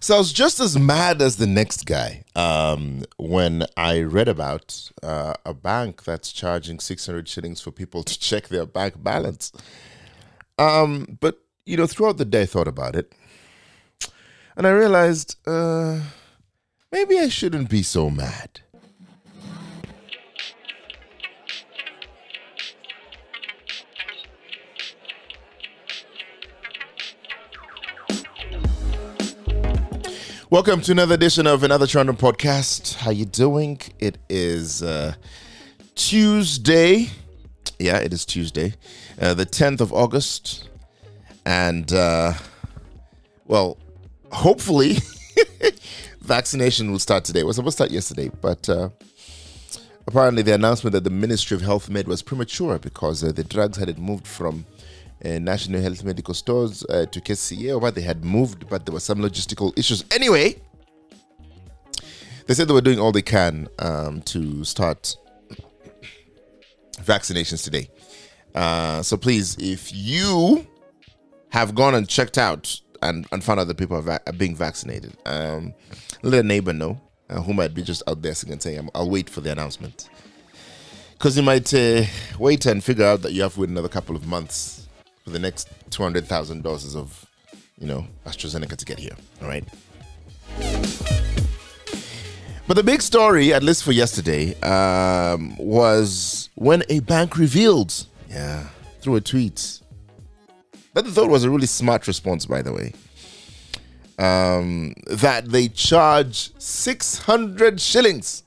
So I was just as mad as the next guy um, when I read about uh, a bank that's charging 600 shillings for people to check their bank balance. Um, but, you know, throughout the day, I thought about it. And I realized uh, maybe I shouldn't be so mad. Welcome to another edition of another Toronto podcast. How you doing? It is uh, Tuesday. Yeah, it is Tuesday, uh, the tenth of August, and uh, well, hopefully, vaccination will start today. It was supposed to start yesterday, but uh, apparently, the announcement that the Ministry of Health made was premature because uh, the drugs had it moved from uh, National Health Medical Stores uh, to KCA, or they had moved, but there were some logistical issues. Anyway, they said they were doing all they can um, to start vaccinations today. Uh, so please, if you have gone and checked out and, and found out that people are, va- are being vaccinated, um, let a neighbor know uh, who might be just out there singing, saying, I'll wait for the announcement. Because you might uh, wait and figure out that you have to wait another couple of months for the next 200,000 doses of, you know, AstraZeneca to get here. All right. But the big story, at least for yesterday, um, was when a bank revealed, yeah, through a tweet, that I thought was a really smart response, by the way, um, that they charge 600 shillings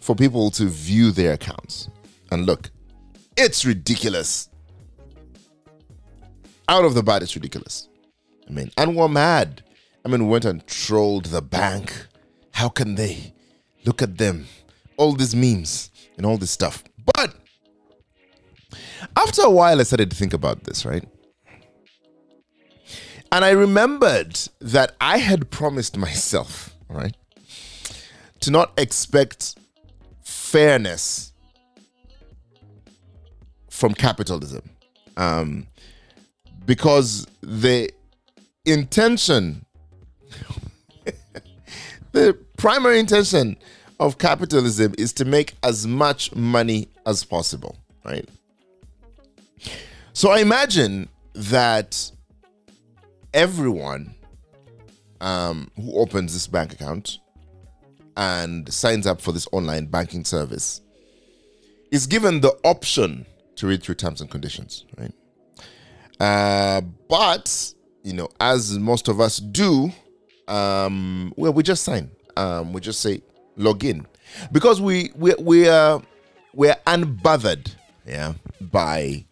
for people to view their accounts. And look, it's ridiculous out of the bat it's ridiculous. I mean, and we're mad. I mean, we went and trolled the bank. How can they? Look at them. All these memes and all this stuff. But after a while, I started to think about this, right? And I remembered that I had promised myself, right, to not expect fairness from capitalism. Um, because the intention, the primary intention of capitalism is to make as much money as possible, right? So I imagine that everyone um, who opens this bank account and signs up for this online banking service is given the option to read through terms and conditions, right? Uh, but you know, as most of us do, um, well, we just sign. Um, we just say log in because we we we are we're unbothered, yeah, by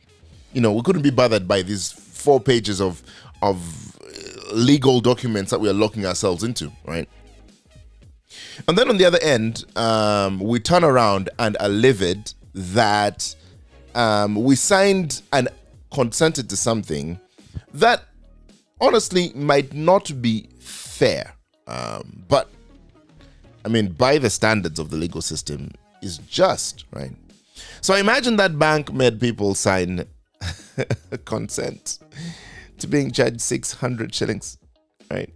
you know we couldn't be bothered by these four pages of of legal documents that we are locking ourselves into, right? And then on the other end, um, we turn around and are livid that um, we signed an consented to something that honestly might not be fair. Um, but I mean, by the standards of the legal system, is just, right? So I imagine that bank made people sign consent to being charged 600 shillings, right?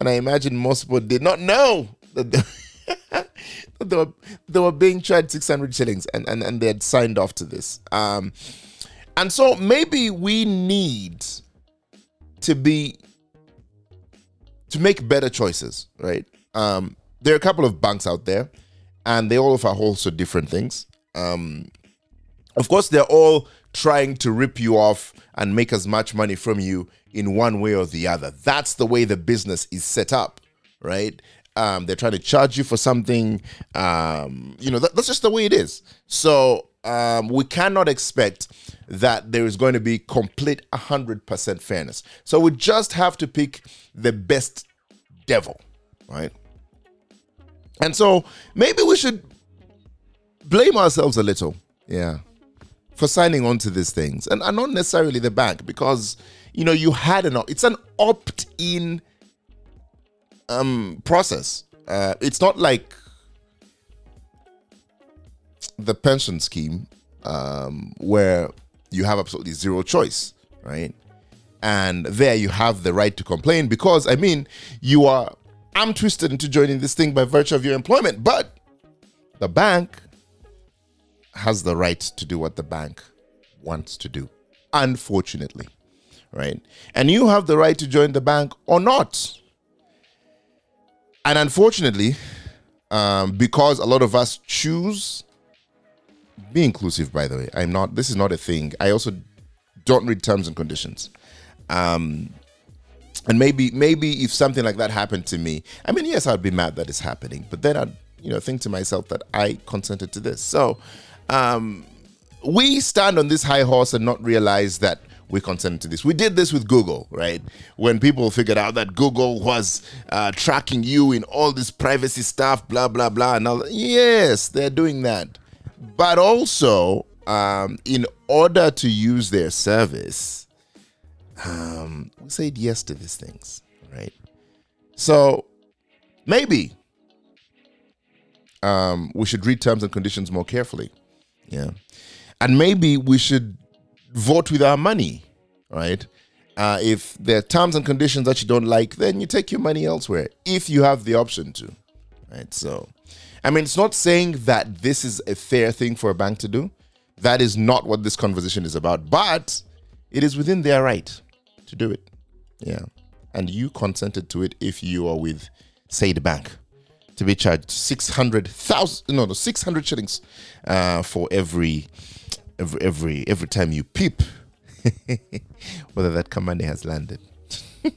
And I imagine most people did not know that they, that they, were, they were being charged 600 shillings and, and, and they had signed off to this. Um, and so maybe we need to be to make better choices, right? Um, there are a couple of banks out there, and they all offer also different things. Um, of course, they're all trying to rip you off and make as much money from you in one way or the other. That's the way the business is set up, right? Um, they're trying to charge you for something. Um, you know, that, that's just the way it is. So um, we cannot expect that there is going to be complete 100% fairness. So we just have to pick the best devil, right? And so maybe we should blame ourselves a little, yeah, for signing on to these things. And, and not necessarily the bank, because, you know, you had an, it's an opt in um, process. Uh, it's not like the pension scheme um, where you have absolutely zero choice, right? And there you have the right to complain because, I mean, you are I'm twisted into joining this thing by virtue of your employment. But the bank has the right to do what the bank wants to do, unfortunately. Right? And you have the right to join the bank or not. And unfortunately, um, because a lot of us choose, be inclusive, by the way. I'm not, this is not a thing. I also don't read terms and conditions. Um, and maybe, maybe if something like that happened to me, I mean, yes, I'd be mad that it's happening, but then I'd, you know, think to myself that I consented to this. So, um, we stand on this high horse and not realize that we consented to this. We did this with Google, right? When people figured out that Google was uh, tracking you in all this privacy stuff, blah blah blah, and all. Yes, they're doing that, but also um, in order to use their service, um, we said yes to these things, right? So maybe um, we should read terms and conditions more carefully. Yeah. And maybe we should vote with our money, right? Uh, if there are terms and conditions that you don't like, then you take your money elsewhere if you have the option to, right? So, I mean, it's not saying that this is a fair thing for a bank to do. That is not what this conversation is about, but it is within their right to do it. Yeah. And you consented to it if you are with, say, the bank to be charged 600,000, no, no, 600 shillings uh, for every, every, every, every time you peep whether that command has landed.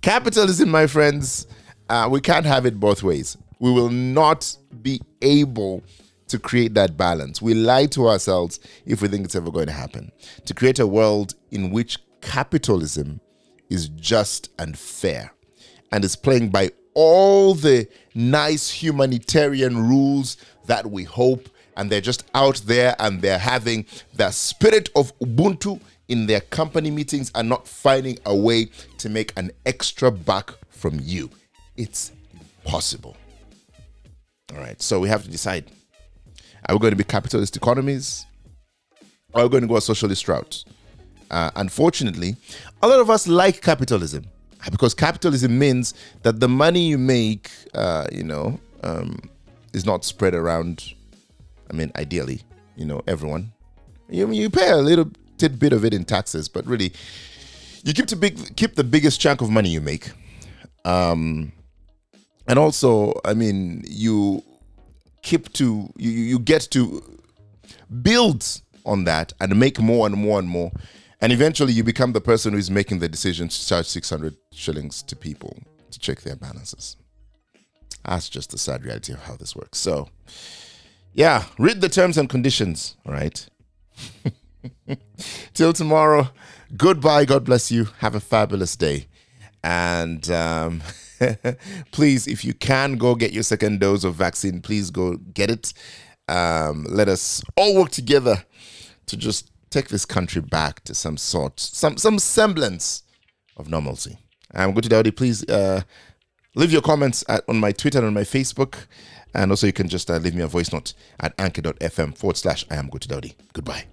Capitalism, my friends, uh, we can't have it both ways. We will not be able to create that balance. We lie to ourselves if we think it's ever going to happen. To create a world in which capitalism is just and fair and is playing by all the nice humanitarian rules that we hope, and they're just out there and they're having the spirit of Ubuntu in their company meetings and not finding a way to make an extra buck from you. It's impossible. All right, so we have to decide are we going to be capitalist economies? Or are we going to go a socialist route? Uh, unfortunately, a lot of us like capitalism because capitalism means that the money you make, uh, you know, um, is not spread around. I mean, ideally, you know, everyone. You you pay a little tidbit of it in taxes, but really, you keep the big keep the biggest chunk of money you make. Um, and also, I mean, you keep to you you get to build on that and make more and more and more and eventually you become the person who is making the decision to charge 600 shillings to people to check their balances. That's just the sad reality of how this works. So, yeah, read the terms and conditions, all right? Till tomorrow, goodbye. God bless you. Have a fabulous day. And um, please, if you can go get your second dose of vaccine, please go get it. Um, let us all work together to just take this country back to some sort, some some semblance of normalcy. I'm going to Daudi. Please uh, leave your comments at, on my Twitter and on my Facebook. And also, you can just uh, leave me a voice note at anchor.fm forward slash I am Guti Daudi. Goodbye.